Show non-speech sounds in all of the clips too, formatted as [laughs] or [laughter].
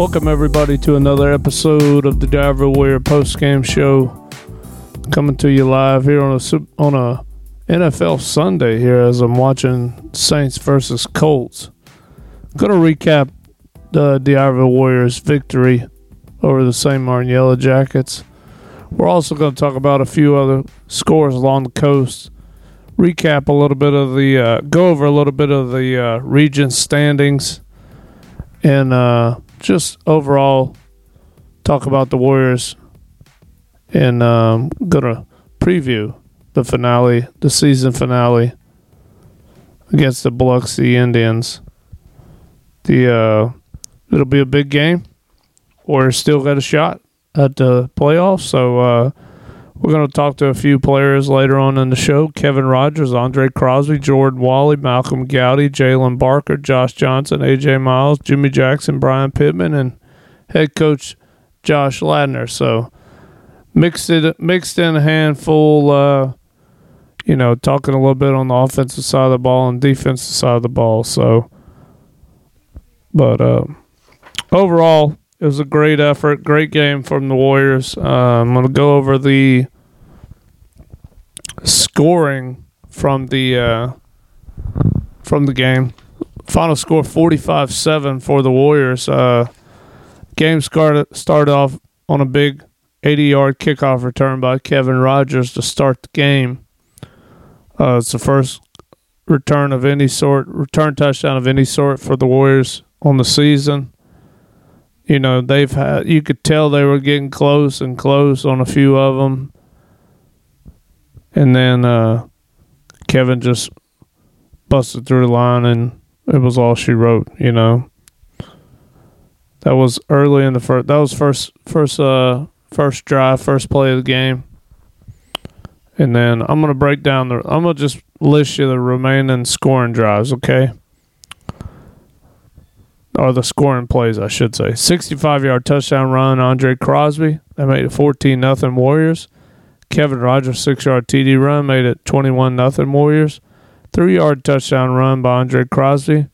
Welcome everybody to another episode of the D'Iberville Warrior post game show, coming to you live here on a on a NFL Sunday here as I'm watching Saints versus Colts. I'm going to recap the D'Iberville Warriors' victory over the St. Martin Yellow Jackets. We're also going to talk about a few other scores along the coast. Recap a little bit of the uh, go over a little bit of the uh, region standings and. Uh, just overall talk about the Warriors and um, gonna preview the finale, the season finale against the Biloxi Indians. The uh, it'll be a big game. Warriors still got a shot at the playoffs, so uh, we're going to talk to a few players later on in the show. Kevin Rogers, Andre Crosby, Jordan Wally, Malcolm Gowdy, Jalen Barker, Josh Johnson, AJ Miles, Jimmy Jackson, Brian Pittman, and head coach Josh Ladner. So mixed it mixed in a handful uh, you know, talking a little bit on the offensive side of the ball and defensive side of the ball. So but uh, overall it was a great effort, great game from the Warriors. Uh, I'm going to go over the scoring from the uh, from the game. Final score 45-7 for the Warriors. Uh, game started started off on a big 80-yard kickoff return by Kevin Rogers to start the game. Uh, it's the first return of any sort, return touchdown of any sort for the Warriors on the season. You know they've had you could tell they were getting close and close on a few of them and then uh, kevin just busted through the line and it was all she wrote you know? That was early in the first that was first first uh first drive first play of the game and then i'm gonna break down the i'm gonna just list you the remaining scoring drives okay or the scoring plays, I should say. 65 yard touchdown run, Andre Crosby. That made it 14 nothing Warriors. Kevin Rogers, six yard TD run, made it 21 nothing Warriors. Three yard touchdown run by Andre Crosby,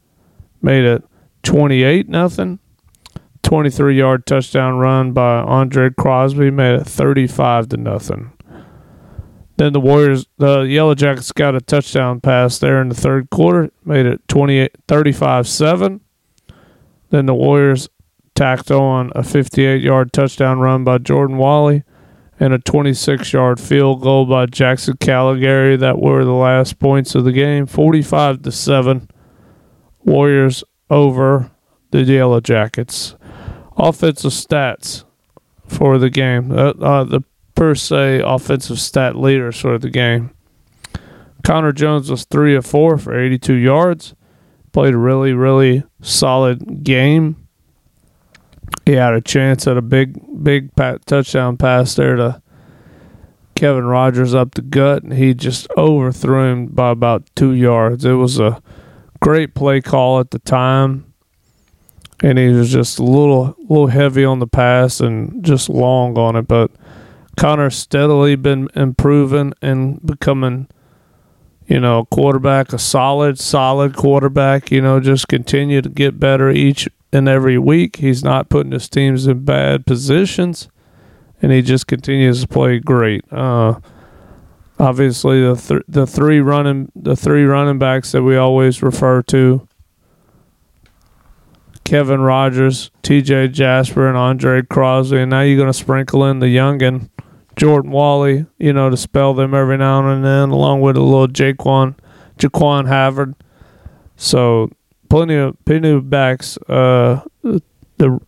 made it 28 nothing. 23 yard touchdown run by Andre Crosby, made it 35 to nothing. Then the Warriors, the Yellow Jackets got a touchdown pass there in the third quarter, made it 28, 35 7. Then the Warriors tacked on a 58 yard touchdown run by Jordan Wally and a 26 yard field goal by Jackson Caligari that were the last points of the game 45 to 7 Warriors over the Yellow Jackets. Offensive stats for the game. Uh, uh, the per se offensive stat leader sort of the game Connor Jones was 3 of 4 for 82 yards played a really, really solid game. He had a chance at a big, big touchdown pass there to Kevin Rogers up the gut, and he just overthrew him by about two yards. It was a great play call at the time, and he was just a little, little heavy on the pass and just long on it. But Connor steadily been improving and becoming you know, a quarterback, a solid, solid quarterback, you know, just continue to get better each and every week. He's not putting his teams in bad positions, and he just continues to play great. Uh, obviously, the th- the three running the three running backs that we always refer to. Kevin Rogers, T.J. Jasper, and Andre Crosby, and now you're going to sprinkle in the youngin Jordan Wally, you know, to spell them every now and then, along with a little Jaquan, Jaquan Havard. So plenty of plenty of backs. Uh, the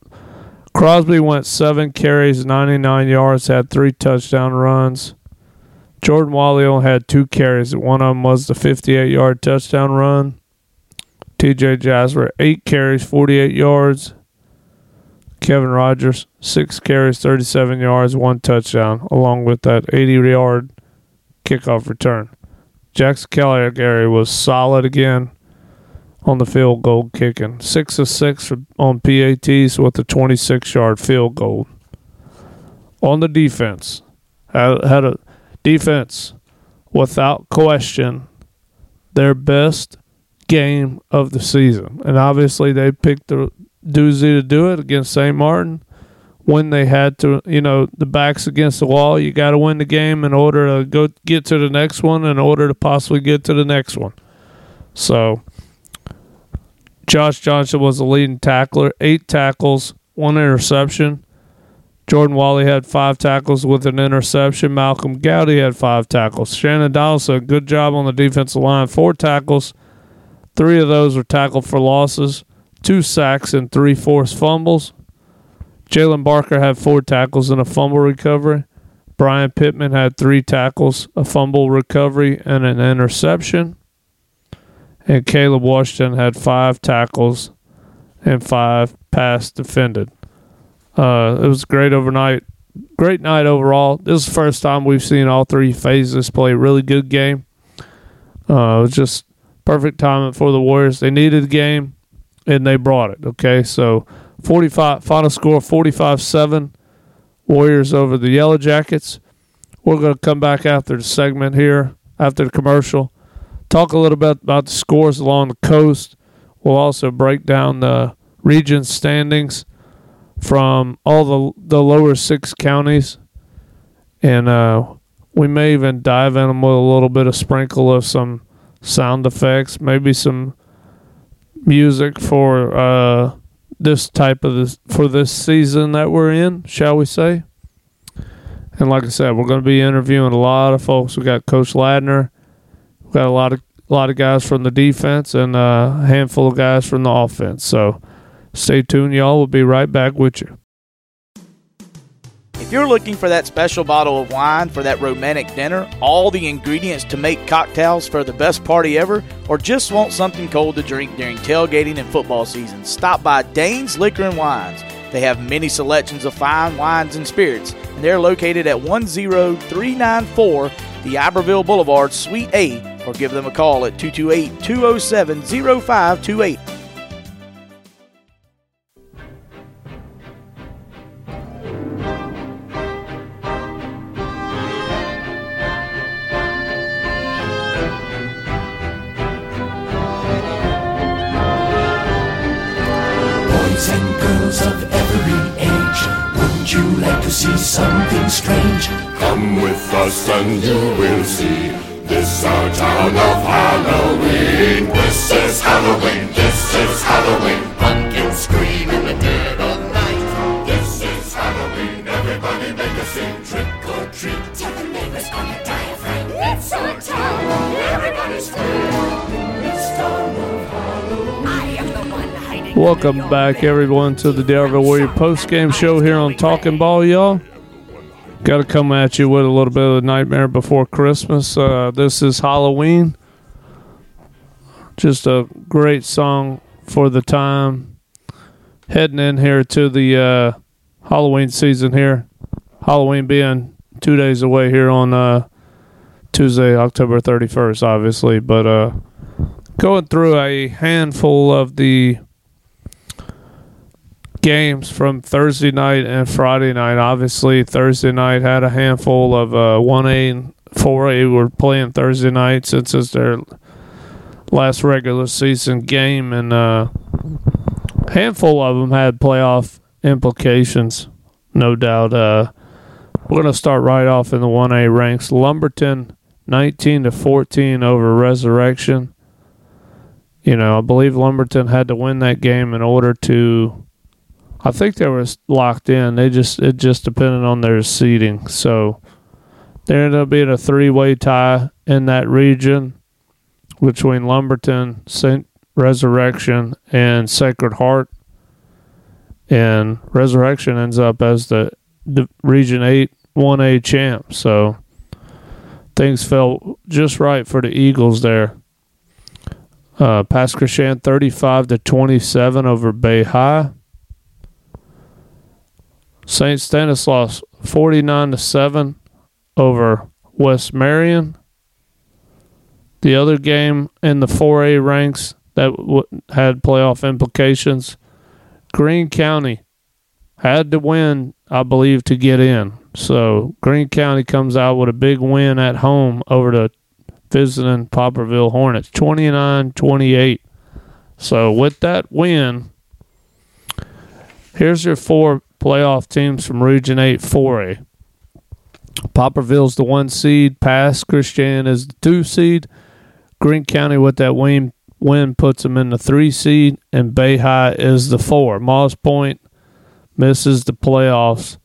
Crosby went seven carries, 99 yards, had three touchdown runs. Jordan Wally only had two carries. One of them was the 58 yard touchdown run. TJ Jasper, eight carries, 48 yards. Kevin Rogers, six carries, 37 yards, one touchdown, along with that 80 yard kickoff return. Jackson Caligari was solid again. on the field goal kicking. Six of six on PATs with a 26 yard field goal. On the defense, had a defense without question their best game of the season. And obviously, they picked the doozy to do it against St. Martin when they had to, you know, the backs against the wall. You got to win the game in order to go get to the next one, in order to possibly get to the next one. So, Josh Johnson was the leading tackler, eight tackles, one interception. Jordan Wally had five tackles with an interception. Malcolm Gowdy had five tackles. Shannon Donaldson, good job on the defensive line, four tackles. Three of those were tackled for losses, two sacks, and three forced fumbles. Jalen Barker had four tackles and a fumble recovery. Brian Pittman had three tackles, a fumble recovery, and an interception. And Caleb Washington had five tackles and five pass defended. Uh, it was great overnight. Great night overall. This is the first time we've seen all three phases play a really good game. Uh, it was just perfect timing for the Warriors. They needed the game, and they brought it. Okay, so 45 final score 45-7 Warriors over the Yellow Jackets. We're going to come back after the segment here, after the commercial. Talk a little bit about the scores along the coast. We'll also break down the region standings from all the the lower six counties, and uh, we may even dive in with a little bit of sprinkle of some sound effects, maybe some music for uh, this type of this for this season that we're in, shall we say? And like I said, we're going to be interviewing a lot of folks. We got Coach Ladner, we got a lot of a lot of guys from the defense, and uh, a handful of guys from the offense. So stay tuned, y'all. We'll be right back with you. If you're looking for that special bottle of wine for that romantic dinner, all the ingredients to make cocktails for the best party ever, or just want something cold to drink during tailgating and football season, stop by Dane's Liquor and Wines. They have many selections of fine wines and spirits, and they're located at 10394 D'Iberville Boulevard, Suite A, or give them a call at 228 207 0528. See something strange? Come with us and you will see. This our town of Halloween. This is Halloween. This is Halloween. Pumpkins scream in the dead of night. This is Halloween. Everybody make a scene. Trick or treat. Tell the neighbors on your diaphragm. It's our town. Everybody's free. Welcome back, everyone, to the D'Iberville Warrior post game show here on Talking Ball, y'all. Got to come at you with a little bit of a nightmare before Christmas. Uh, this is Halloween. Just a great song for the time. Heading in here to the uh, Halloween season here. Halloween being two days away here on uh, Tuesday, October 31st, obviously. But uh, going through a handful of the games from Thursday night and Friday night. Obviously, Thursday night had a handful of uh, 1A and 4A were playing Thursday night since it's their last regular season game, and uh, handful of them had playoff implications, no doubt. Uh, we're going to start right off in the 1A ranks. Lumberton 19 to 14 over Resurrection. You know, I believe Lumberton had to win that game in order to I think they were locked in. They just it just depended on their seating. So there ended up being a three way tie in that region between Lumberton, Saint Resurrection, and Sacred Heart. And Resurrection ends up as the, the Region Eight one A champ. So things felt just right for the Eagles there. Uh, Pass Christian 35 to 27 over Bay High. St. Stanislaus 49 to 7 over West Marion. The other game in the 4A ranks, that w- had playoff implications. Greene County had to win, I believe, to get in. So Greene County comes out with a big win at home over the visiting Poplarville Hornets, 29-28. So with that win, here's your four playoff teams from Region 8 4A. Poplarville's the one seed. Pass Christian is the two seed. Greene County with that win win puts them in the three seed, and Bay High is the four. Moss Point misses the playoffs.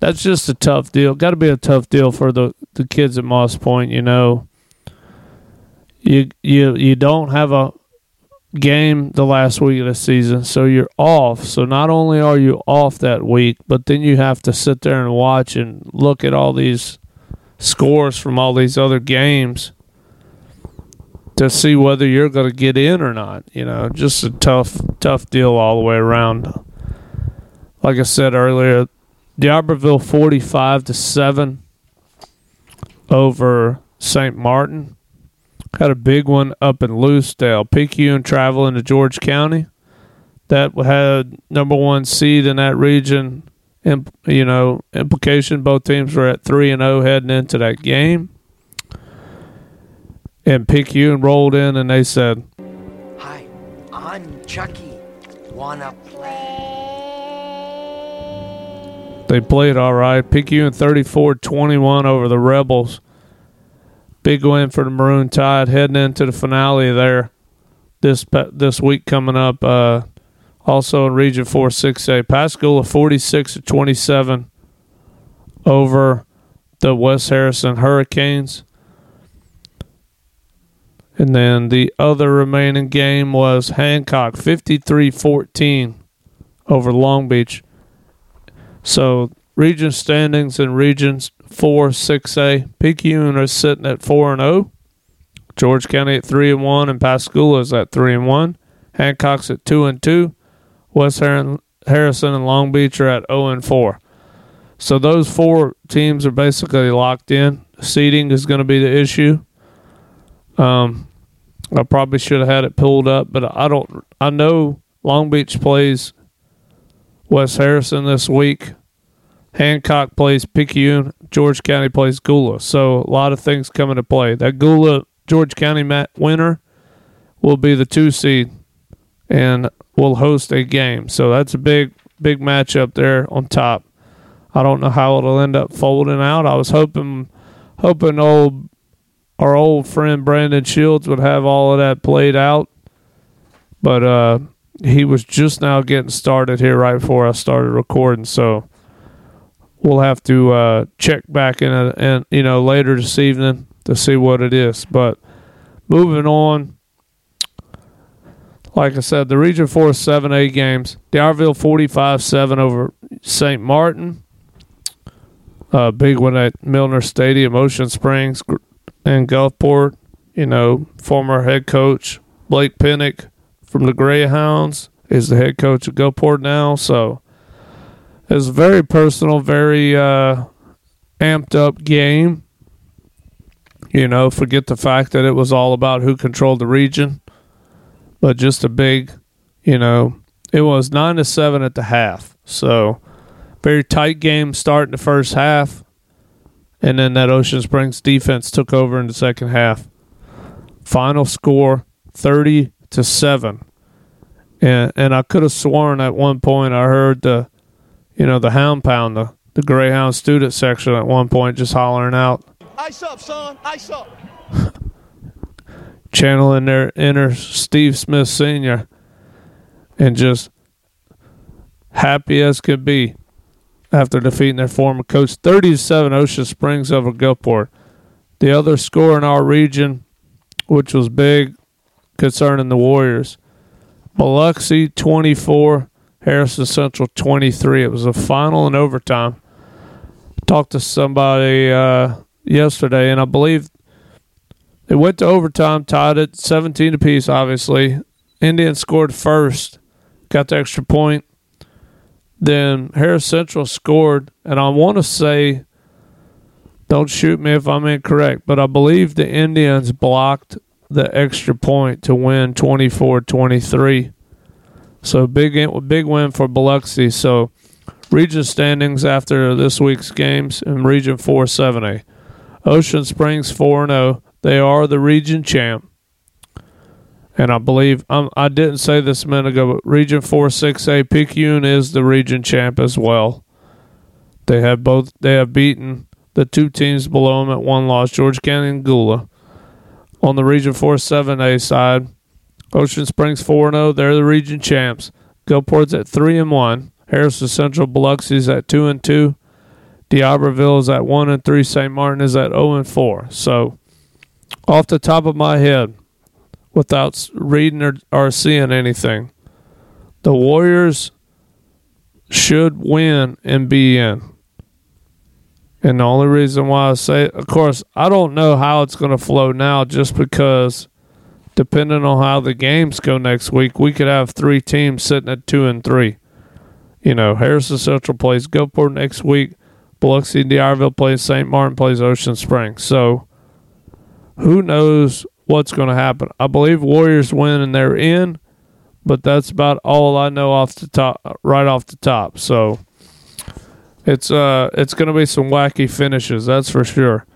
That's just a tough deal. Got to be a tough deal for the, the kids at Moss Point. You know, you you you don't have a game the last week of the season, so you're off. So not only are you off that week, but then you have to sit there and watch and look at all these scores from all these other games to see whether you're going to get in or not. You know, just a tough, tough deal all the way around. Like I said earlier, D'Iberville forty-five to seven over St. Martin. Had a big one up in Lucedale. PQ and traveling to George County. That had number one seed in that region. Imp, you know, implication. Both teams were at three and zero heading into that game. And Picayune rolled in, and they said, Hi, I'm Chucky. Wanna play? They played all right. Picayune 34-21 over the Rebels. Big win for the Maroon Tide heading into the finale there this this week coming up. Uh, also in Region 4 6A. Pascagoula 46 to 27 over the West Harrison Hurricanes. And then the other remaining game was Hancock 53 14 over Long Beach. So region standings and regions four, six A. Picayune are sitting at four and zero. George County at three and one, and Pascagoula is at three and one. Hancock's at two and two. West Harrison and Long Beach are at zero and four. So those four teams are basically locked in. Seating is going to be the issue. Um, I probably should have had it pulled up, but I don't. I know Long Beach plays West Harrison this week. Hancock plays Picayune. George County plays Goula. So a lot of things come into play. That Goula George County mat winner will be the two seed and will host a game. So that's a big, big matchup there on top. I don't know how it'll end up folding out. I was hoping, hoping old our old friend Brandon Shields would have all of that played out, but uh, he was just now getting started here right before I started recording. So we'll have to uh, check back in a, and you know later this evening to see what it is. But moving on, like I said, the Region Four Seven A games: D'Iberville forty five seven over St. Martin. Uh, big one at Milner Stadium, Ocean Springs, and Gulfport. You know, former head coach Blake Pinnock from the Greyhounds is the head coach of Gulfport now. So it's a very personal, very uh, amped up game. You know, forget the fact that it was all about who controlled the region, but just a big, you know, it was nine to seven at the half. So very tight game starting the first half, and then that Ocean Springs defense took over in the second half. Final score thirty to seven, and and I could have sworn at one point I heard the you know, the Hound Pound, the, the Greyhound student section at one point just hollering out. Ice up, son. Ice up. channeling their inner Steve Smith Sr. and just happy as could be after defeating their former coach 37 Ocean Springs over Gulfport. The other score in our region, which was big concerning the Warriors, Biloxi 24, Harrison Central 23. It was a final in overtime. Talked to somebody uh, yesterday, and I believe it went to overtime, tied it 17 apiece, obviously. Indians scored first, got the extra point. Then Harris Central scored, and I want to say, don't shoot me if I'm incorrect, but I believe the Indians blocked the extra point to win 24-23. So big big win for Biloxi. So region standings after this week's games in Region 4 7A. Ocean Springs 4 0. They are the region champ. And I believe um, I didn't say this a minute ago, but Region 4 6A Picayune is the region champ as well. They have both they have beaten the two teams below them at one loss, George County and Goula. On the Region 4 7A side, Ocean Springs 4 0, they're the region champs. Gulfport's at 3 and 1. Harrison Central Biloxi's at 2 and 2. D'Iberville is at 1 and 3. St. Martin is at 0 and 4. So, off the top of my head, without reading or, or seeing anything, the Warriors should win and be in. And the only reason why I say, of course, I don't know how it's going to flow now just because depending on how the games go next week, we could have three teams sitting at two and three. You know, Harrison Central plays Gulfport next week. Biloxi and plays St. Martin plays Ocean Springs. So who knows what's going to happen? I believe Warriors win and they're in, but that's about all I know off the top, right off the top. So it's uh, it's going to be some wacky finishes, that's for sure.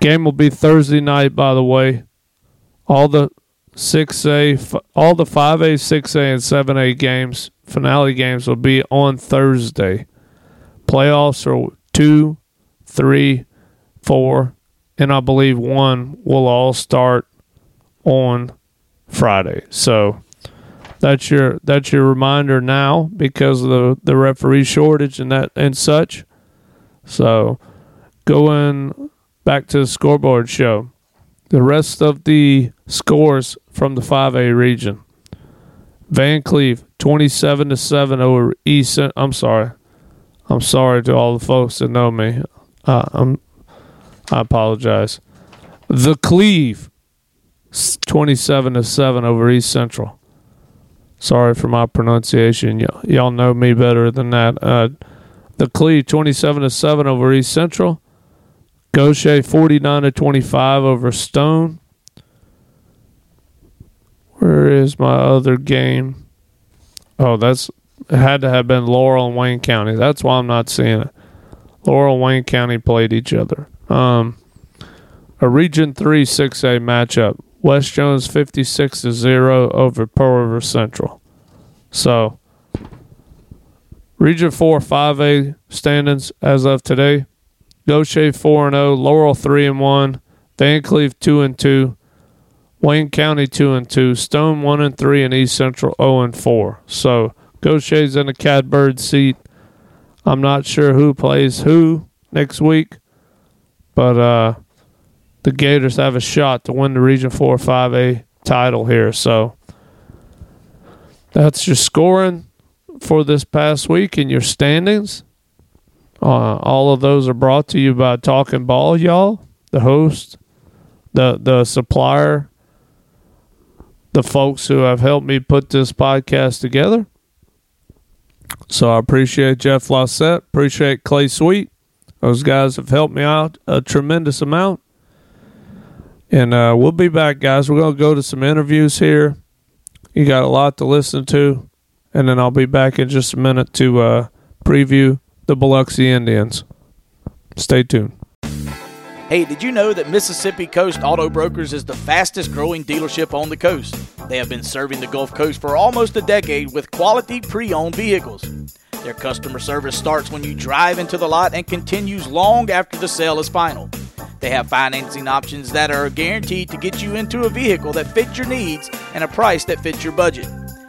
Game will be Thursday night, by the way. All the 6A, all the 5A, 6A, and 7A games, finale games, will be on Thursday. Playoffs are two, three, four, and I believe one will all start on Friday. So that's your that's your reminder now because of the, the referee shortage and that and such. So going back to the scoreboard show. The rest of the scores from the 5A region. Vancleave 27 to 7 over East. I'm sorry. I'm sorry to all the folks that know me. Uh, I'm I apologize. The Cleve 27 to 7 over East Central. Sorry for my pronunciation. Y- y'all know me better than that. Uh, the Cleve 27 to 7 over East Central. Gautier 49 to 25 over Stone. Where is my other game? Oh, that's it had to have been Laurel and Wayne County. That's why I'm not seeing it. Laurel and Wayne County played each other. Um, a Region 3 6A matchup. West Jones 56 to 0 over Pearl River Central. So, Region 4 5A standings as of today. Gautier 4 and 0, Laurel 3 and 1, Vancleave 2 and 2, Wayne County 2 and 2, Stone 1 and 3 and East Central 0 and 4. So, Gautier's in the catbird seat. I'm not sure who plays who next week, but uh, the Gators have a shot to win the Region 4 5A title here. So, that's your scoring for this past week and your standings. Uh, all of those are brought to you by Talking Ball, y'all. The host, the the supplier, the folks who have helped me put this podcast together. So I appreciate Jeff Lossett, appreciate Clay Sweet. Those guys have helped me out a tremendous amount. And uh, we'll be back, guys. We're going to go to some interviews here. You got a lot to listen to. And then I'll be back in just a minute to uh, preview the Biloxi Indians. Stay tuned. Hey, did you know that Mississippi Coast Auto Brokers is the fastest growing dealership on the coast? They have been serving the Gulf Coast for almost a decade with quality pre owned vehicles. Their customer service starts when you drive into the lot and continues long after the sale is final. They have financing options that are guaranteed to get you into a vehicle that fits your needs and a price that fits your budget.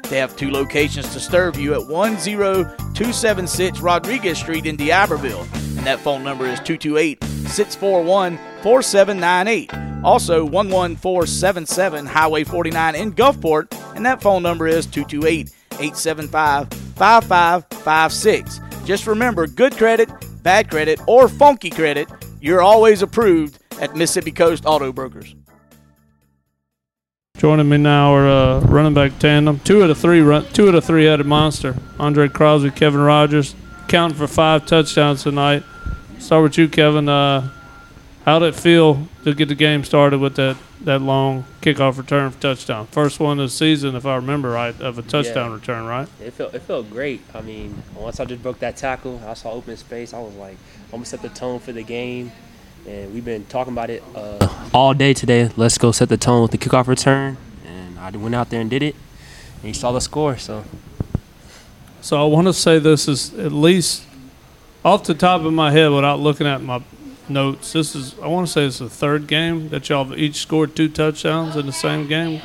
They have two locations to serve you at 10276 Rodriguez Street in D'Iberville, and that phone number is 228 641 4798. Also, 11477 Highway 49 in Gulfport, and that phone number is 228 875 5556. Just remember good credit, bad credit, or funky credit, you're always approved at Mississippi Coast Auto Brokers. Joining me now are uh, running back tandem, two of the three run, two of the three headed monster. Andre Crosby, Kevin Rogers, counting for five touchdowns tonight. Start with you, Kevin. Uh, How did it feel to get the game started with that, that long kickoff return for touchdown? First one of the season, if I remember right, of a touchdown Yeah. return, right? It felt it felt great. I mean, once I just broke that tackle, I saw open space. I was like, I'm gonna set the tone for the game, and we've been talking about it uh, all day today. Let's go set the tone with the kickoff return, and I went out there and did it, and you saw the score. So So I want to say this is at least off the top of my head without looking at my notes. This is I want to say it's the third game that y'all have each scored two touchdowns in the same game.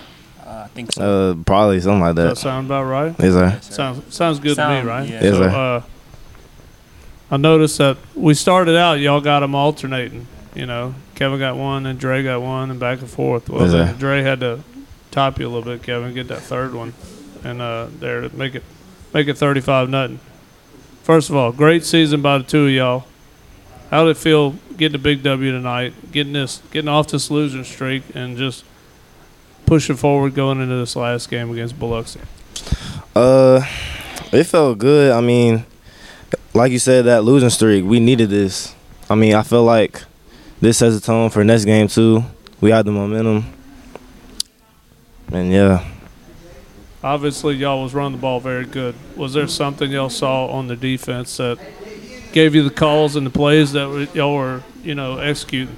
uh, I think so. Uh, probably something like Does that that. sound about right? Yes, sir. Yes. Sounds sounds good to me, right? yeah. Yes, so, sir. uh, I noticed that we started out, y'all got them alternating. You know, Kevin got one and Dre got one, and back and forth. Well, then Dre had to top you a little bit, Kevin, get that third one, and uh, there to make it make it thirty-five nothing. First of all, great season by the two of y'all. How did it feel getting a big W tonight, getting this, getting off this losing streak, and just pushing forward going into this last game against Biloxi? Uh, it felt good. I mean, like you said, that losing streak, we needed this. I mean, I feel like this sets the tone for next game too. We had the momentum, and yeah, Obviously, y'all was running the ball very good. Was there something y'all saw on the defense that gave you the calls and the plays that y'all were, you know, executing?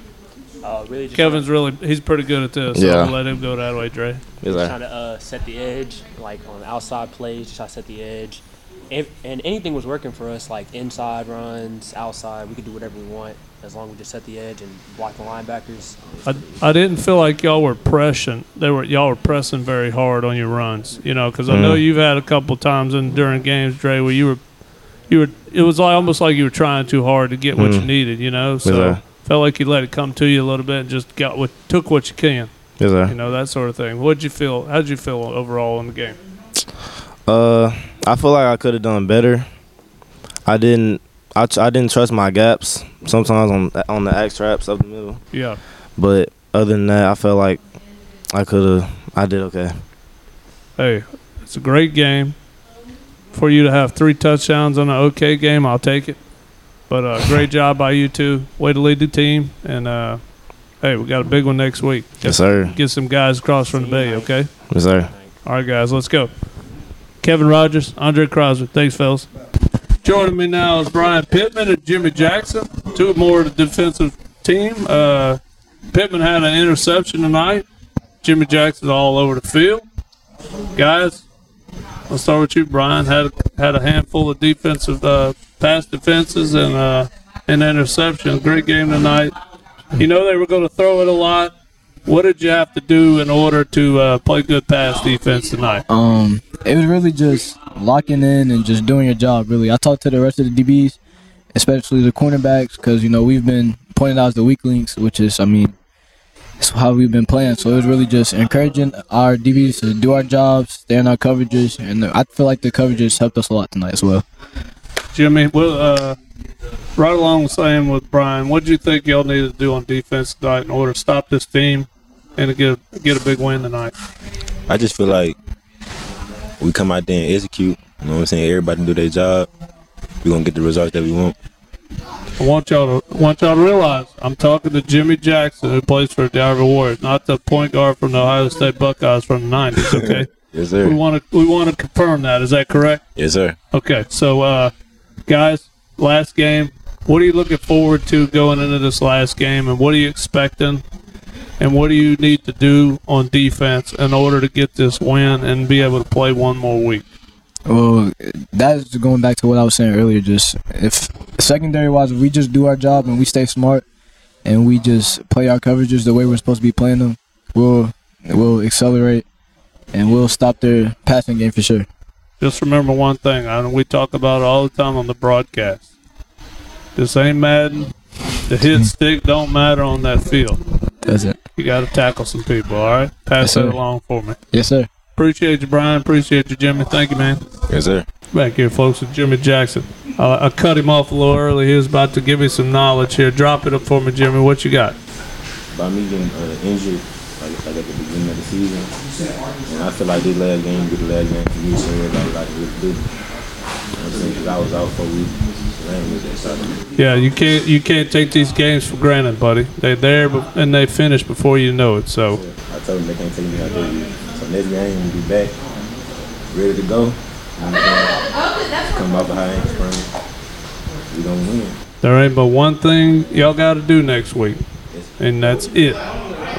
Uh, really just Kevin's really he's pretty good at this. So Yeah. I'll let him go that way, Dre. yes, trying sir. to uh, set the edge, like on the outside plays, just try to set the edge. If, and anything was working for us, like inside runs, outside, we could do whatever we want as long as we just set the edge and block the linebackers. I, I didn't feel like y'all were pressing. They were y'all were pressing very hard on your runs. You know, because I know Mhm. you've had a couple times in during games, Dre, where you were you were. It was like, almost like you were trying too hard to get what you Mhm. needed. You know, so sir. felt like you let it come to you a little bit and just got what took what you can. Yes, you know that sort of thing. What'd you feel? How'd you feel overall in the game? Uh, I feel like I could have done better. I didn't. I, I didn't trust my gaps sometimes on on the X traps up the middle. Yeah, But other than that, I felt like I could have. I did okay. hey, it's a great game. For you to have three touchdowns on an okay game, I'll take it. But uh, great [laughs] job by you two. Way to lead the team, and uh, hey, we got a big one next week. Yes, sir. Get some guys across from the bay, okay? Yes, sir. All right, guys, let's go. Kevin Rogers, Andre Crosby. Thanks, fellas. Joining me now is Brian Pittman and Jimmy Jackson, two more of the defensive team. Uh, Pittman had an interception tonight. Jimmy Jackson's all over the field. Guys, let's start with you, Brian. Had had a handful of defensive uh, pass defenses and uh, an interception. Great game tonight. You know they were going to throw it a lot. What did you have to do in order to uh, play good pass defense tonight? Um, it was really just locking in and just doing your job. Really, I talked to the rest of the DBs, especially the cornerbacks, because you know we've been pointed out as the weak links, which is, I mean, it's how we've been playing. So it was really just encouraging our DBs to do our jobs, stay in our coverages, and I feel like the coverages helped us a lot tonight as well. Jimmy, well, uh, right along the same with Brian, what do you think y'all needed to do on defense tonight in order to stop this team and to get a, get a big win tonight? I just feel like we come out there and execute. You know what I'm saying? Everybody do their job. We're gonna get the results that we want. I want y'all to want y'all to realize I'm talking to Jimmy Jackson, who plays for the Iowa Warriors, not the point guard from the Ohio State Buckeyes from the '90s. [laughs] Okay, Yes, sir. we want to we want to confirm that. Is that correct? Yes, sir. Okay, so uh, guys, last game. What are you looking forward to going into this last game, and what are you expecting? And what do you need to do on defense in order to get this win and be able to play one more week? Well, that's going back to what I was saying earlier. Just if secondary wise, if we just do our job and we stay smart and we just play our coverages the way we're supposed to be playing them, we'll we'll accelerate and we'll stop their passing game for sure. Just remember one thing, and we talk about it all the time on the broadcast. This ain't Madden. The hit mm-hmm. stick don't matter on that field. Does it? You got to tackle some people, all right? Pass Yes, that along for me. Yes, sir. Appreciate you, Brian. Appreciate you, Jimmy. Thank you, man. Yes, sir. Back here, folks, with Jimmy Jackson. Uh, I cut him off a little early. He was about to give me some knowledge here. Drop it up for me, Jimmy. What you got? By me getting uh, injured, like, like at the beginning of the season, and I feel like this last game be the last game for me, so everybody like to really do. You know what I'm saying? 'Cause I was out for a week. Yeah, you can't you can't take these games for granted, buddy. They're there and they finish before you know it. So I told them they can't take me out there. So next game we'll be back, ready to go. Uh, come out behind spring. We gonna win. there ain't but one thing y'all got to do next week, and that's it.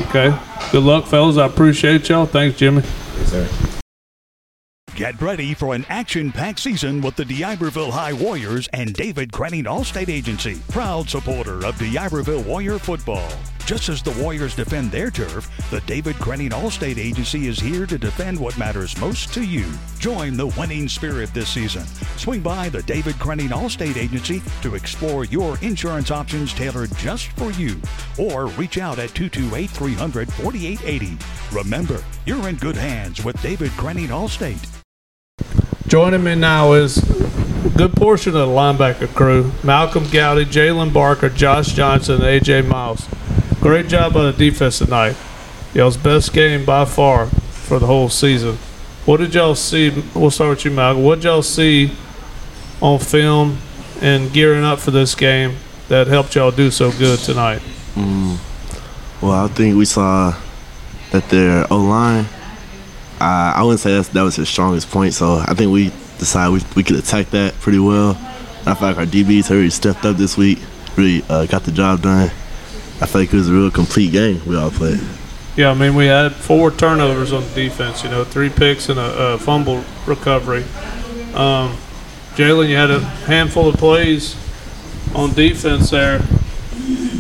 Okay. Good luck, fellas. I appreciate y'all. Thanks, Jimmy. Yes, sir. Get ready for an action-packed season with the D'Iberville High Warriors and David Crenning Allstate Agency, proud supporter of D'Iberville Warrior football. Just as the Warriors defend their turf, the David Crenning Allstate Agency is here to defend what matters most to you. Join the winning spirit this season. Swing by the David Crenning Allstate Agency to explore your insurance options tailored just for you. Or reach out at 228 300 4880. Remember, you're in good hands with David Crenning Allstate. Joining me now is a good portion of the linebacker crew: Malcolm Gowdy, Jalen Barker, Josh Johnson, and AJ Miles. Great job on the defense tonight. Y'all's best game by far for the whole season. What did y'all see? We'll start with you, Malcolm. What did y'all see on film and gearing up for this game that helped y'all do so good tonight? Mm, well, I think we saw that their O line. Uh, I wouldn't say that's, that was his strongest point, so I think we decided we, we could attack that pretty well. I feel like our DBs really stepped up this week, really uh, got the job done. I think it was a real complete game we all played. Yeah, I mean, we had four turnovers on the defense, you know, three picks and a, a fumble recovery. Um, Jalen, you had a handful of plays on defense there,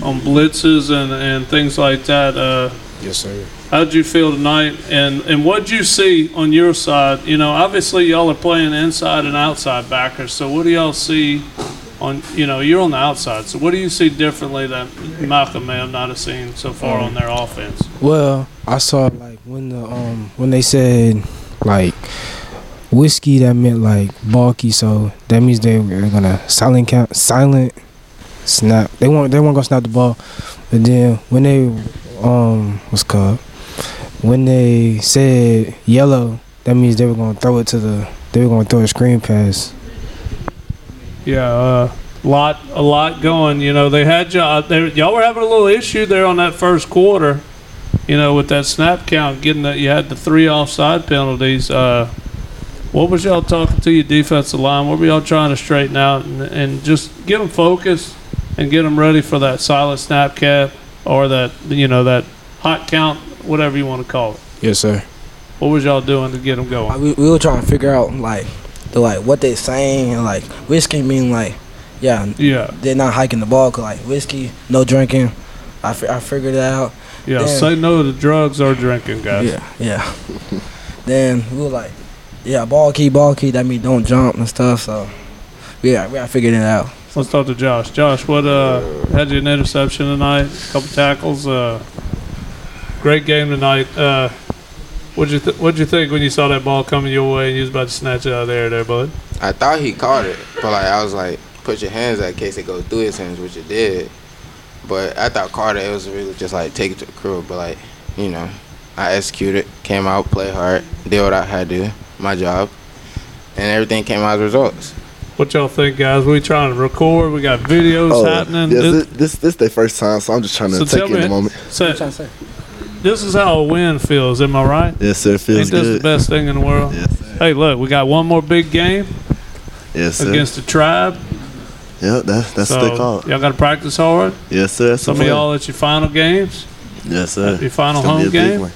on blitzes and, and things like that. Uh, Yes, sir. How'd you feel tonight? And and what'd you see on your side? You know, obviously y'all are playing inside and outside backers. So what do y'all see on? You know, you're on the outside. So what do you see differently that Malcolm may have not have seen so far on their offense? Well, I saw like when the um when they said like whiskey, that meant like bulky. So that means they were gonna silent count, silent snap. They weren't they weren't gonna snap the ball. But then when they um what's called when they said yellow, that means they were gonna throw it to the they were gonna throw a screen pass. Yeah, uh, lot a lot going. You know, they had y'all. They, y'all were having a little issue there on that first quarter. You know, with that snap count, getting that you had the three offside penalties. Uh, what was y'all talking to your defensive line? What were y'all trying to straighten out and, and just get them focused and get them ready for that silent snap cap or that you know that hot count, whatever you want to call it. Yes, sir. What was y'all doing to get them going? We, we were trying to figure out like the like what they saying and like whiskey mean like yeah Yeah. they're not hiking the ball cause like whiskey no drinking I, fi- I figured it out Yeah, Then- say no to drugs or drinking, guys. yeah yeah [laughs] then we were like yeah ball key ball key that mean don't jump and stuff so yeah we I figured it out Let's talk to Josh. Josh, what uh had you an interception tonight? A couple tackles. Uh, great game tonight. Uh, what'd you th- what'd you think when you saw that ball coming your way and you was about to snatch it out of there, there, bud? I thought he caught it, but like I was like, put your hands out in case it goes through his hands, which it did. But I thought Carter, it was really just like take it to the crew. But like, you know, I executed, came out, played hard, did what I had to do, my job, and everything came out as results. What y'all think, guys? We trying to record. We got videos Oh, happening. Yes, This- this, this this their first time, so I'm just trying to So take tell it in me- the moment. so- this is how a win feels. Am I right? Yes, sir. It feels Ain't this good. the best thing in the world? Yes. Hey, look, we got one more big game Yes, sir. against the tribe. Yep, that's that's so what they call it. Y'all got to practice hard. Yes, sir. That's Some of y'all at your final games. Yes, sir. Your final It's home be a big game. one.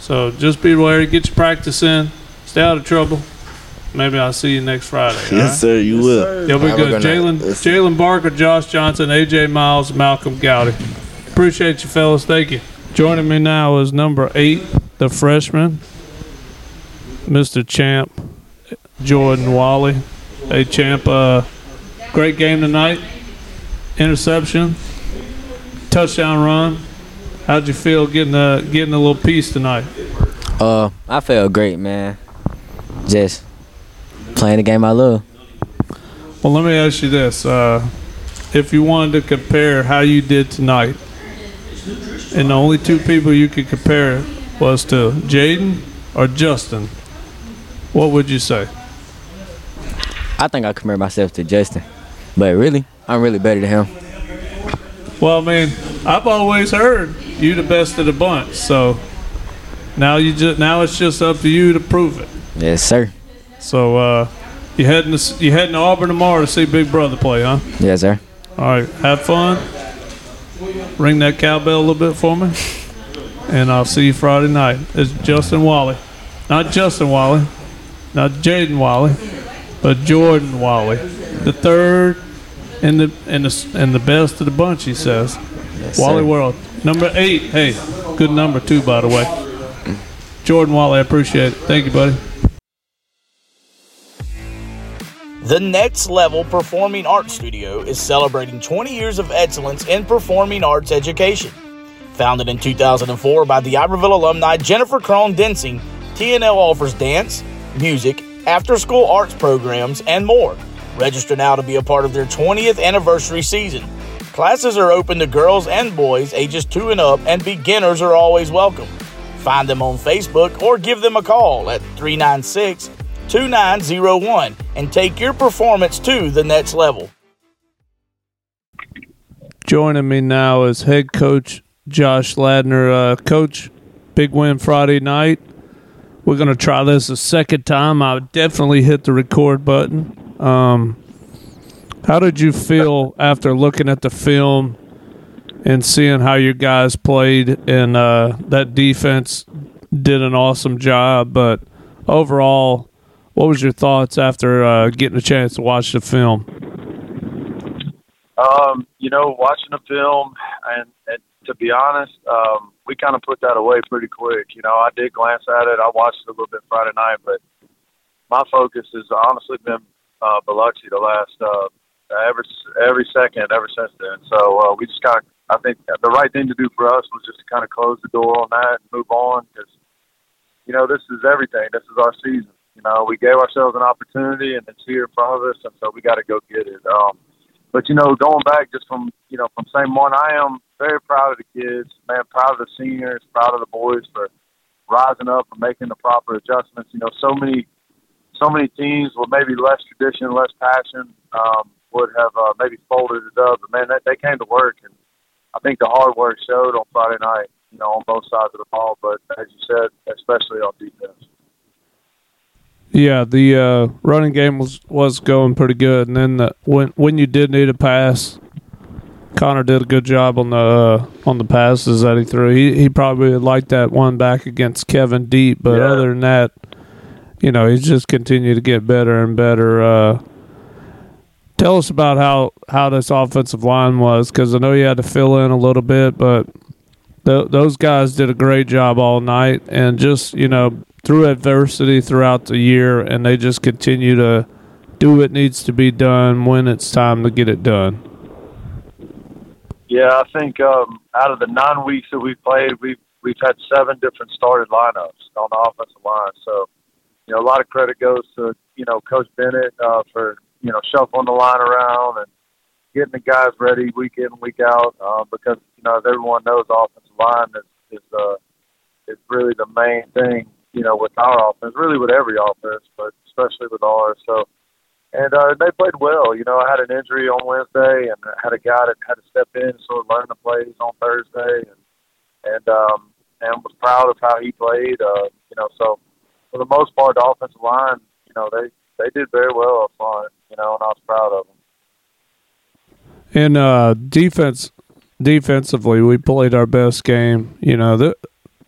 So just be aware. Get your practice in. Stay out of trouble. Maybe I'll see you next Friday. Yes, right? sir. You will. You'll be good. good Jalen. Jalen Barker, Josh Johnson, AJ Miles, Malcolm Gowdy. Appreciate you, fellas. Thank you. Joining me now is number eight, the freshman, Mr. Champ, Jordan Wally. Hey, Champ. Uh, great game tonight. Interception, touchdown run. How'd you feel getting a getting a little piece tonight? Uh, I felt great, man. Just playing the game I love. Well, let me ask you this: uh, If you wanted to compare how you did tonight, and the only two people you could compare was to Jaden or Justin, what would you say? I think I compare myself to Justin. But really, I'm really better than him. Well, I mean, I've always heard you the best of the bunch. So now you just now it's just up to you to prove it. Yes, sir. So uh, you heading to you heading to Auburn tomorrow to see Big Brother play, huh? Yes, sir. All right, have fun. Ring that cowbell a little bit for me, and I'll see you Friday night. It's Justin Wally, not Justin Wally, not Jaden Wally, but Jordan Wally, the third and the and the and the best of the bunch. He says, Yes, Wally sir. World, number eight. Hey, good number too, by the way. Jordan Wally, I appreciate it. Thank you, buddy. The Next Level Performing Arts Studio is celebrating 20 years of excellence in performing arts education. Founded in 2004 by D'Iberville alumni Jennifer Crone Densing, TNL offers dance, music, after school arts programs, and more. Register now to be a part of their 20th anniversary season. Classes are open to girls and boys ages 2 and up, and beginners are always welcome. Find them on Facebook or give them a call at 396 2901 and take your performance to the next level. Joining me now is head coach Josh Ladner. Uh, coach, big win Friday night. We're going to try this a second time. I would definitely hit the record button. Um, how did you feel after looking at the film and seeing how your guys played and uh, that defense did an awesome job? But overall, what was your thoughts after uh, getting a chance to watch the film? Um, you know, watching the film, and, and to be honest, um, we kind of put that away pretty quick. You know, I did glance at it. I watched it a little bit Friday night, but my focus has honestly been uh, Biloxi the last uh, every every second ever since then. So uh, we just kind of, I think the right thing to do for us was just to kind of close the door on that and move on because, you know, this is everything. This is our season. You know, we gave ourselves an opportunity and it's here in front of us, and so we got to go get it. Um, but you know, going back just from you know from St. Martin, I am very proud of the kids, man. Proud of the seniors, proud of the boys for rising up and making the proper adjustments. You know, so many so many teams with maybe less tradition, less passion, um, would have uh, maybe folded it up. But man, they, they came to work, and I think the hard work showed on Friday night. You know, on both sides of the ball, but as you said, especially on defense. Yeah, the uh, running game was, was going pretty good, and then the, when when you did need a pass, Connor did a good job on the uh, on the passes that he threw. He he probably liked that one back against Kevin Deep, but Yeah. other than that, you know, he's just continued to get better and better. Uh, tell us about how how this offensive line was, because I know you had to fill in a little bit, but th- those guys did a great job all night, and just you know through adversity throughout the year, and they just continue to do what needs to be done when it's time to get it done. Yeah, I think um, out of the nine weeks that we've played, we've we've had seven different started lineups on the offensive line. So, you know, a lot of credit goes to you know Coach Bennett uh, for you know shuffling the line around and getting the guys ready week in week out. Uh, because you know as everyone knows, offensive line is is uh, is really the main thing. You know, with our offense, really with every offense, but especially with ours. So and uh, they played well. You know, I had an injury on Wednesday, and I had a guy that had to step in and sort of learn the plays on Thursday, and and um, and was proud of how he played. Uh, you know, so for the most part, the offensive line, you know, they they did very well up front. You know, and I was proud of them. In uh, defense, defensively, we played our best game. You know, the,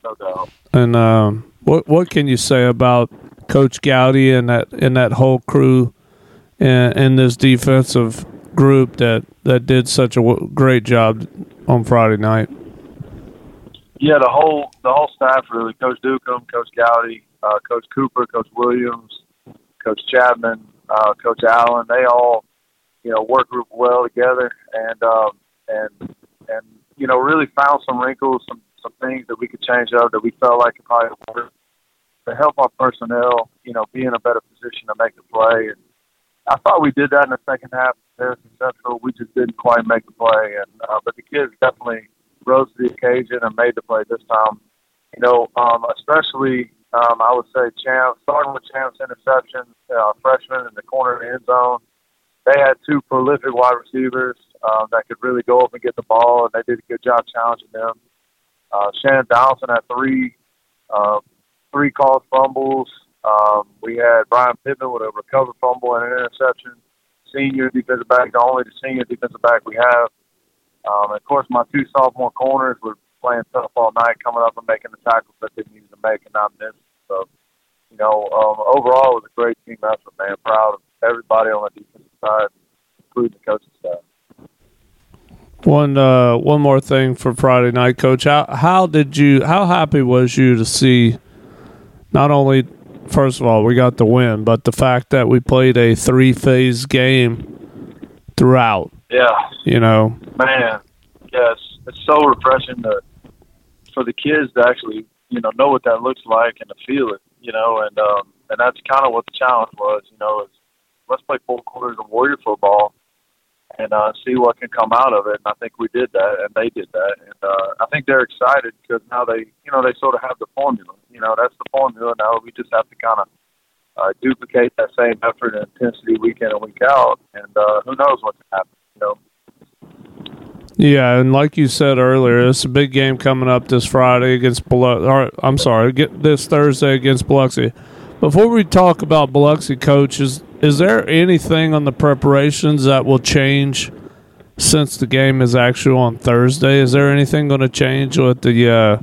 No doubt. and um, what what can you say about Coach Gowdy and that and that whole crew and, and this defensive group that that did such a w- great job on Friday night? Yeah, the whole the whole staff really. Coach Dukem, Coach Gowdy, uh, Coach Cooper, Coach Williams, Coach Chapman, uh, Coach Allen. They all, you know, work well together, and um, and and you know, really found some wrinkles, some some things that we could change up that we felt like could probably work to help our personnel, you know, be in a better position to make the play. And I thought we did that in the second half. Central, we just didn't quite make the play, and uh, but the kids definitely rose to the occasion and made the play this time. You know, um, especially um, I would say Champ, starting with Champ's interception, uh, freshman in the corner of the end zone. they had two prolific wide receivers um, that could really go up and get the ball, and they did a good job challenging them. Uh, Shannon Donaldson had three uh, three called fumbles. Um, we had Brian Pittman with a recovered fumble and an interception. Senior defensive back, the only senior defensive back we have. Um, and of course, my two sophomore corners were playing tough all night, coming up and making the tackles that they needed to make and not miss. So, you know, um, overall, it was a great team effort, man. Proud of everybody on the defensive side, including the coaching staff. One uh, one more thing for Friday night, Coach. How how did you? How happy was you to see? Not only, first of all, we got the win, but the fact that we played a three phase game throughout. Yeah, You know, man. Yes, it's so refreshing to for the kids to actually, you know, know what that looks like and to feel it, you know, and um, and that's kind of what the challenge was, you know, is let's play four quarters of Warrior football and uh, see what can come out of it. And I think we did that, and they did that, and uh, I think they're excited because now they, you know, they sort of have the formula. You know, that's the formula. Now we just have to kind of uh, duplicate that same effort and intensity week in and week out, and uh, who knows what can happen. You know. Yeah, and like you said earlier, it's a big game coming up this Friday against Biloxi. I'm sorry, this Thursday against Biloxi. Before we talk about Biloxi, coach, is, there anything on the preparations that will change since the game is actually on Thursday? Is there anything going to change with the, uh,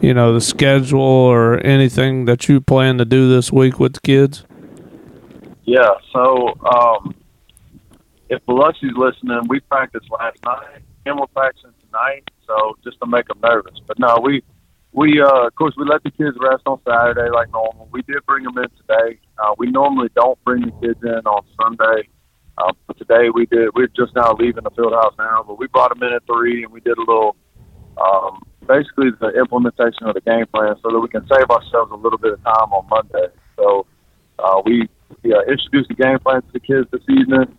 you know, the schedule or anything that you plan to do this week with the kids? Yeah. So um, if Biloxi's listening, we practiced last night and we're practicing tonight. So just to make them nervous, but no, we we uh, of course we let the kids rest on Saturday like normal. We did bring them in today. Uh, we normally don't bring the kids in on Sunday. Uh, but today we did. We're just now leaving the field house now, but we brought them in at three, and we did a little, um, basically the implementation of the game plan, so that we can save ourselves a little bit of time on Monday. So uh, we, uh, introduced the game plan to the kids this evening,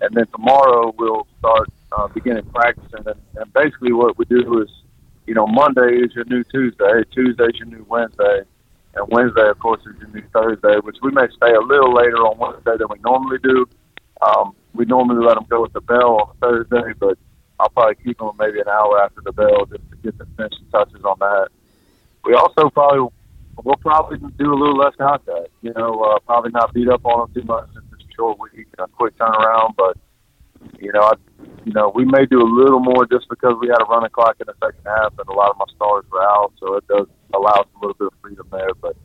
and then tomorrow we'll start uh, beginning practicing. And, and basically, what we do is, you know, Monday is your new Tuesday, Tuesday is your new Wednesday, and Wednesday, of course, is your new Thursday. Which we may stay a little later on Wednesday than we normally do. Um, we normally let them go with the bell on Thursday, but I'll probably keep them maybe an hour after the bell just to get the finishing touches on that. We also probably we'll probably do a little less contact. You know, uh, probably not beat up on them too much since it's a short week a quick turnaround. But you know, I, you know, we may do a little more just because we had a running clock in the second half and a lot of my stars were out, so it does allow us a little bit of freedom there. But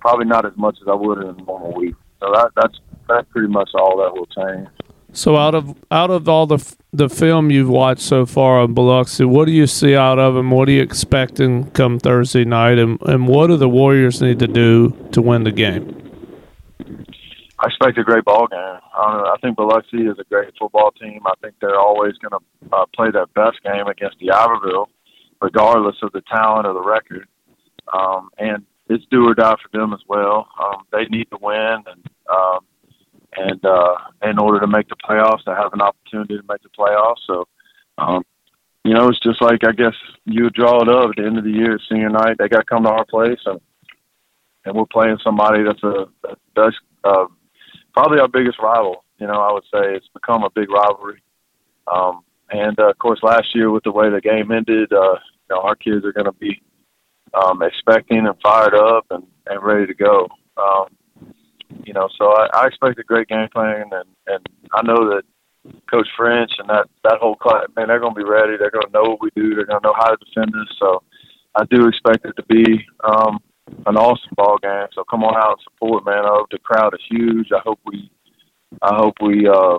probably not as much as I would in a normal week. So that that's that's pretty much all that will change. So out of out of all the the film you've watched so far on Biloxi, what do you see out of him? What are you expecting come Thursday night, and and what do the Warriors need to do to win the game? I expect a great ball game. Uh, I think Biloxi is a great football team. I think they're always going to uh, play their best game against D'Iberville, regardless of the talent or the record. Um, and it's do or die for them as well. Um, they need to win, and um, and uh, in order to make the playoffs, to have an opportunity to make the playoffs. So, um, you know, it's just like I guess you draw it up at the end of the year, senior night. They got to come to our place, and and we're playing somebody that's a that's uh, probably our biggest rival. You know, I would say it's become a big rivalry. Um, and uh, of course, last year with the way the game ended, uh, you know, our kids are going to be um, expecting and fired up and, and ready to go. Um, you know, so I, I expect a great game plan, and and I know that Coach French and that that whole class, man, they're going to be ready. They're going to know what we do. They're going to know how to defend us. So I do expect it to be um, an awesome ball game. So come on out and support, man. I hope the crowd is huge. I hope we, I hope we, uh,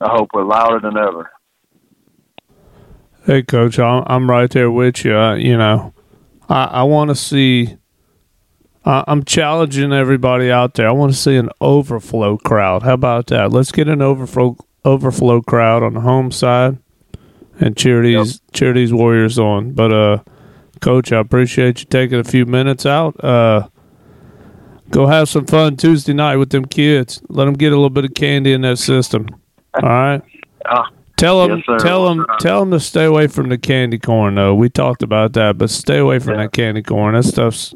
I hope we're louder than ever. Hey, Coach, I'm I'm right there with you. You know, I I want to see. Uh, I'm challenging everybody out there. I want to see an overflow crowd. How about that? Let's get an overflow overflow crowd on the home side and cheer these cheer these Warriors on. But uh, Coach, I appreciate you taking a few minutes out. Uh, go have some fun Tuesday night with them kids. Let them get a little bit of candy in their system. All right. [laughs] Ah, Tell them, Yes, tell them, tell them to stay away from the candy corn. Though we talked about that, but stay away from that candy corn. That stuff's,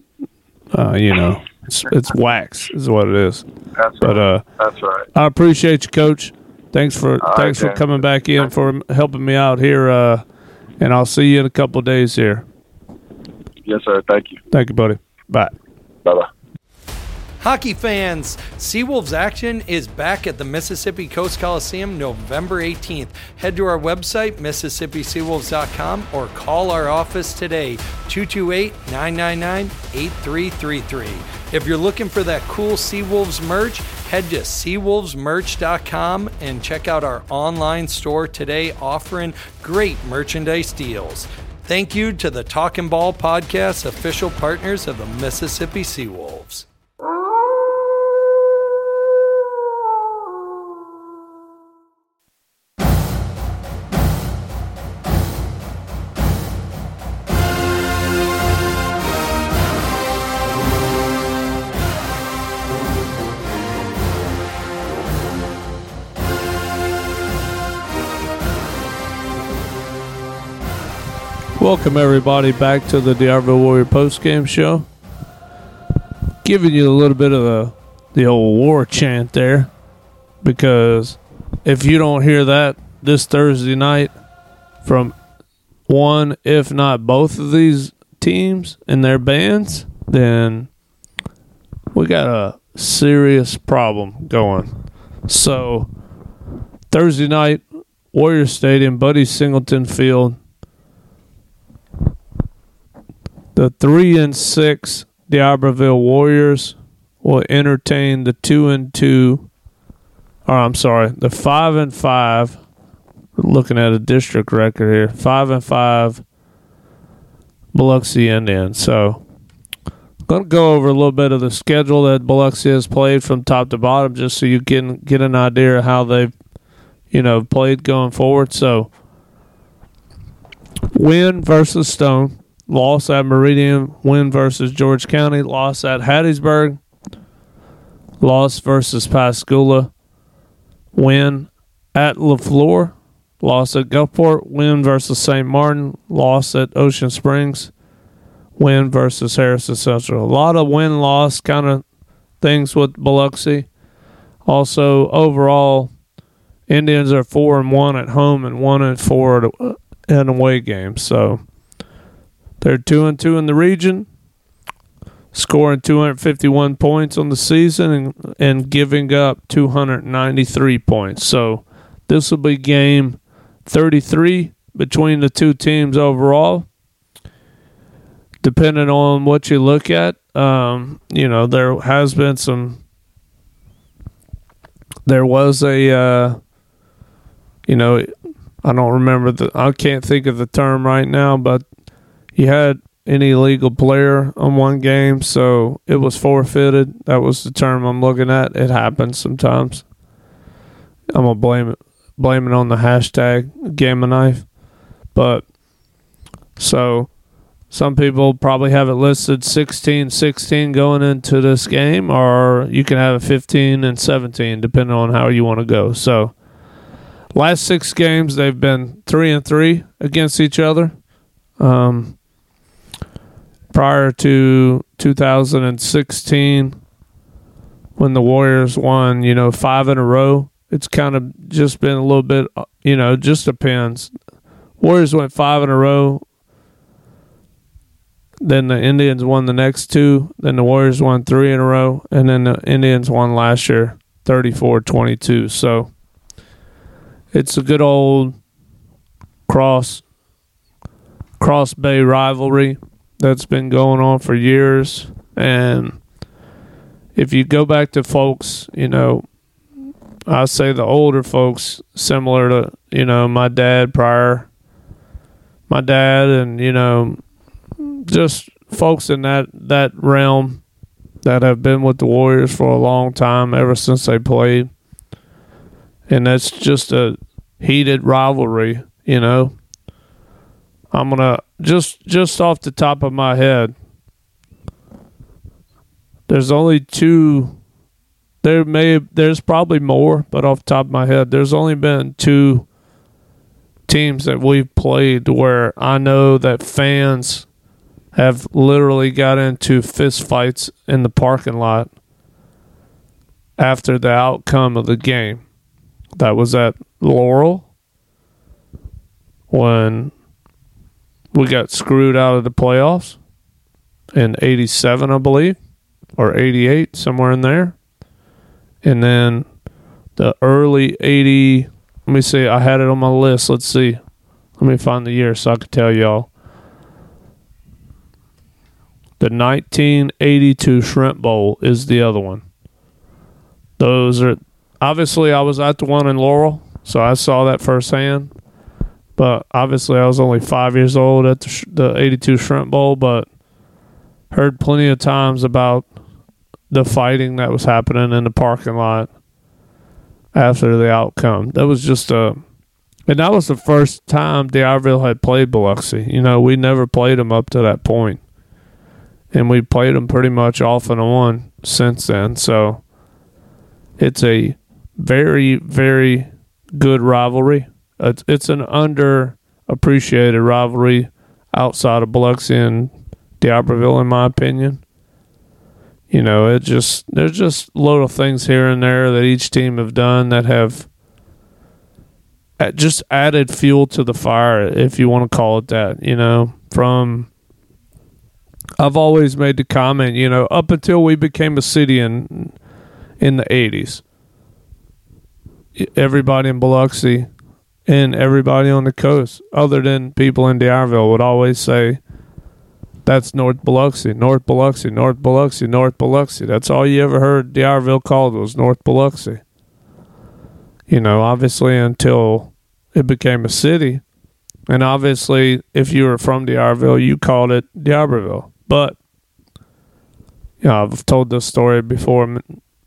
uh, you know, it's, it's wax is what it is. That's But uh, That's right. I appreciate you, Coach. Thanks for All right, thanks for coming back in for helping me out here. Uh, and I'll see you in a couple days here. Yes, sir. Thank you. Thank you, buddy. Bye. Bye bye. Hockey fans, Seawolves action is back at the Mississippi Coast Coliseum November 18th. Head to our website, MississippiSeawolves.com, or call our office today, 228 999 8333. If you're looking for that cool Seawolves merch, head to SeawolvesMerch.com and check out our online store today, offering great merchandise deals. Thank you to the Talking Ball Podcast, official partners of the Mississippi Seawolves. Welcome everybody back to the D'Iberville Warrior post game show. Giving you a little bit of the the old war chant there, because if you don't hear that this Thursday night from one, if not both of these teams and their bands, then we got a serious problem going. So Thursday night, Warrior Stadium, Buddy Singleton Field. The three and six D'Iberville Warriors will entertain the two and two. Or I'm sorry, the five and five. Looking at a district record here. Five and five Biloxi Indians. So I'm gonna go over a little bit of the schedule that Biloxi has played from top to bottom, just so you can get an idea of how they've, you know, played going forward. So win versus Stone, loss at Meridian, win versus George County, loss at Hattiesburg, loss versus Pascagoula, win at LaFleur, loss at Gulfport, win versus St. Martin, loss at Ocean Springs, win versus Harrison Central. A lot of win loss kind of things with Biloxi. Also, overall, Indians are four and one at home and one and four at, in away games. So they're two and two in the region, scoring 251 points on the season and, and giving up 293 points. So this will be game 33 between the two teams overall. Depending on what you look at, um, you know, there has been some. There was a, uh, you know, I don't remember the, I can't think of the term right now, but you had an illegal player on one game, so it was forfeited. That was the term I'm looking at. It happens sometimes. I'm gonna blame it blame it on the hashtag game of knife. But so some people probably have it listed 16 16 going into this game, or you can have it 15 and 17, depending on how you want to go. So last six games they've been three and three against each other. Um, prior to 2016, when the Warriors won, you know, five in a row, it's kind of just been a little bit, uh, you know, just depends. Warriors went five in a row. Then the Indians won the next two. Then the Warriors won three in a row. And then the Indians won last year 34 22. So it's a good old cross cross bay rivalry that's been going on for years. And if you go back to folks you know i say the older folks similar to you know my dad prior. My dad and you know just folks in that that realm that have been with the warriors for a long time ever since they played. And that's just a heated rivalry you know i'm gonna just just off the top of my head there's only two there may there's probably more but off the top of my head there's only been two teams that we've played where i know that fans have literally got into fist fights in the parking lot after the outcome of the game. That was at Laurel when we got screwed out of the playoffs in 87, I believe, or 88, somewhere in there. And then the early 80, let me see, I had it on my list. Let's see. Let me find the year so I can tell y'all. The 1982 Shrimp Bowl is the other one. Those are obviously I was at the one in Laurel, so I saw that firsthand. But obviously, I was only five years old at the, the 82 Shrimp Bowl, but heard plenty of times about the fighting that was happening in the parking lot after the outcome. That was just a, and that was the first time D'Iberville had played Biloxi. You know, we never played them up to that point, and we played them pretty much off and on since then. So it's a very, very good rivalry. It's, it's an underappreciated rivalry outside of Biloxi and D'Iberville, in my opinion. You know, it just there's just little things here and there that each team have done that have just added fuel to the fire, if you want to call it that. You know, from I've always made the comment, you know, up until we became a city in in the '80s, everybody in Biloxi and everybody on the coast, other than people in D'Iberville, would always say, "That's North Biloxi, North Biloxi, North Biloxi, North Biloxi." That's all you ever heard D'Iberville called was North Biloxi. You know, obviously until it became a city, and obviously if you were from D'Iberville, you called it D'Iberville. But you know, I've told this story before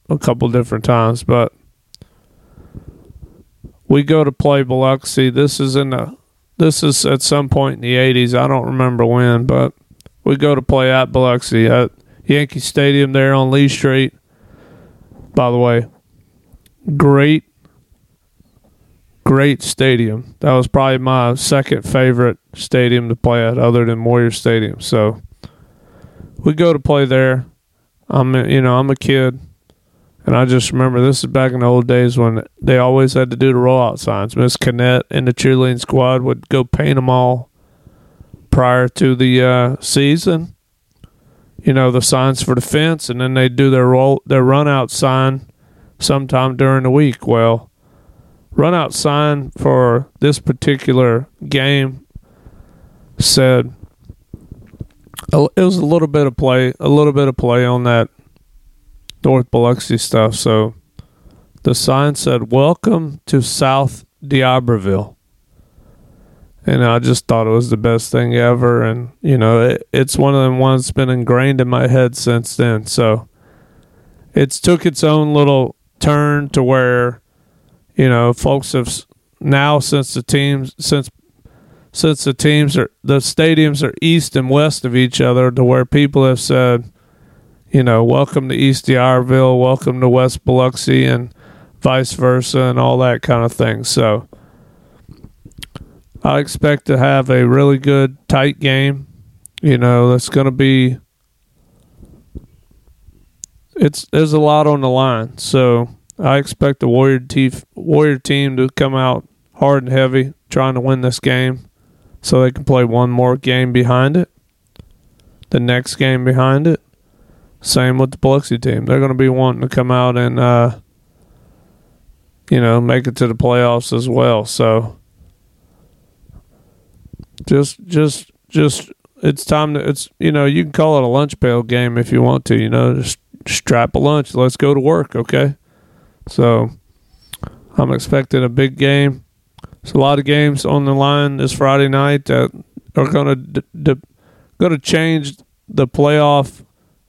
a couple different times, but we go to play Biloxi. This is in the this is at some point in the eighties. I don't remember when, but we go to play at Biloxi at Yankee Stadium there on Lee Street. By the way, great great stadium. That was probably my second favorite stadium to play at other than Warrior Stadium. So we go to play there. I'm you know, I'm a kid. And I just remember this is back in the old days when they always had to do the rollout signs. Miss Canet and the cheerleading squad would go paint them all prior to the uh, season. You know the signs for the fence, and then they'd do their roll their run out sign sometime during the week. Well, run out sign for this particular game said it was a little bit of play, a little bit of play on that North Biloxi stuff. So the sign said, Welcome to South D'Iberville. And I just thought it was the best thing ever. And, you know, it, it's one of them ones that's been ingrained in my head since then. So it's took its own little turn to where, you know, folks have now since the teams, since since the teams are the stadiums are east and west of each other to where people have said you know, welcome to East D'Iberville, welcome to West Biloxi, and vice versa, and all that kind of thing. So I expect to have a really good, tight game. You know, that's going to be. It's there's a lot on the line, so I expect the Warrior team Warrior team to come out hard and heavy, trying to win this game, so they can play one more game behind it, the next game behind it, same with the Biloxi team. They're going to be wanting to come out and, uh, you know, make it to the playoffs as well. So just, just, just, it's time to, it's, you know, you can call it a lunch pail game if you want to, you know, just strap a lunch. Let's go to work. Okay. So I'm expecting a big game. There's a lot of games on the line this Friday night that are going to, d- d- going to change the playoff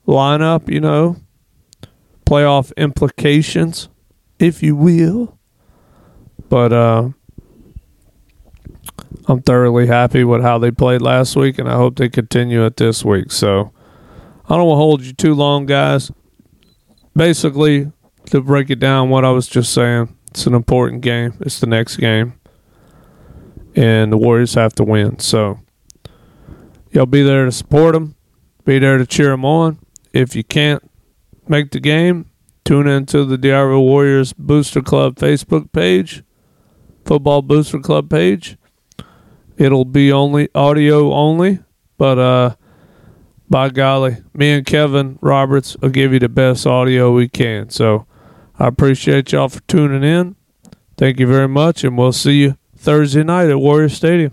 lineup, you know, playoff implications, if you will. But uh, I'm thoroughly happy with how they played last week, and I hope they continue it this week. So I don't want to hold you too long, guys. Basically, to break it down, what I was just saying, it's an important game. It's the next game, and the Warriors have to win. So y'all be there to support them, be there to cheer them on if you can't make the game, tune into the D'Iberville Warriors Booster Club Facebook page, Football Booster Club page. It'll be only audio only, but uh, by golly, me and Kevin Roberts will give you the best audio we can. So I appreciate y'all for tuning in. Thank you very much, and we'll see you Thursday night at Warrior Stadium.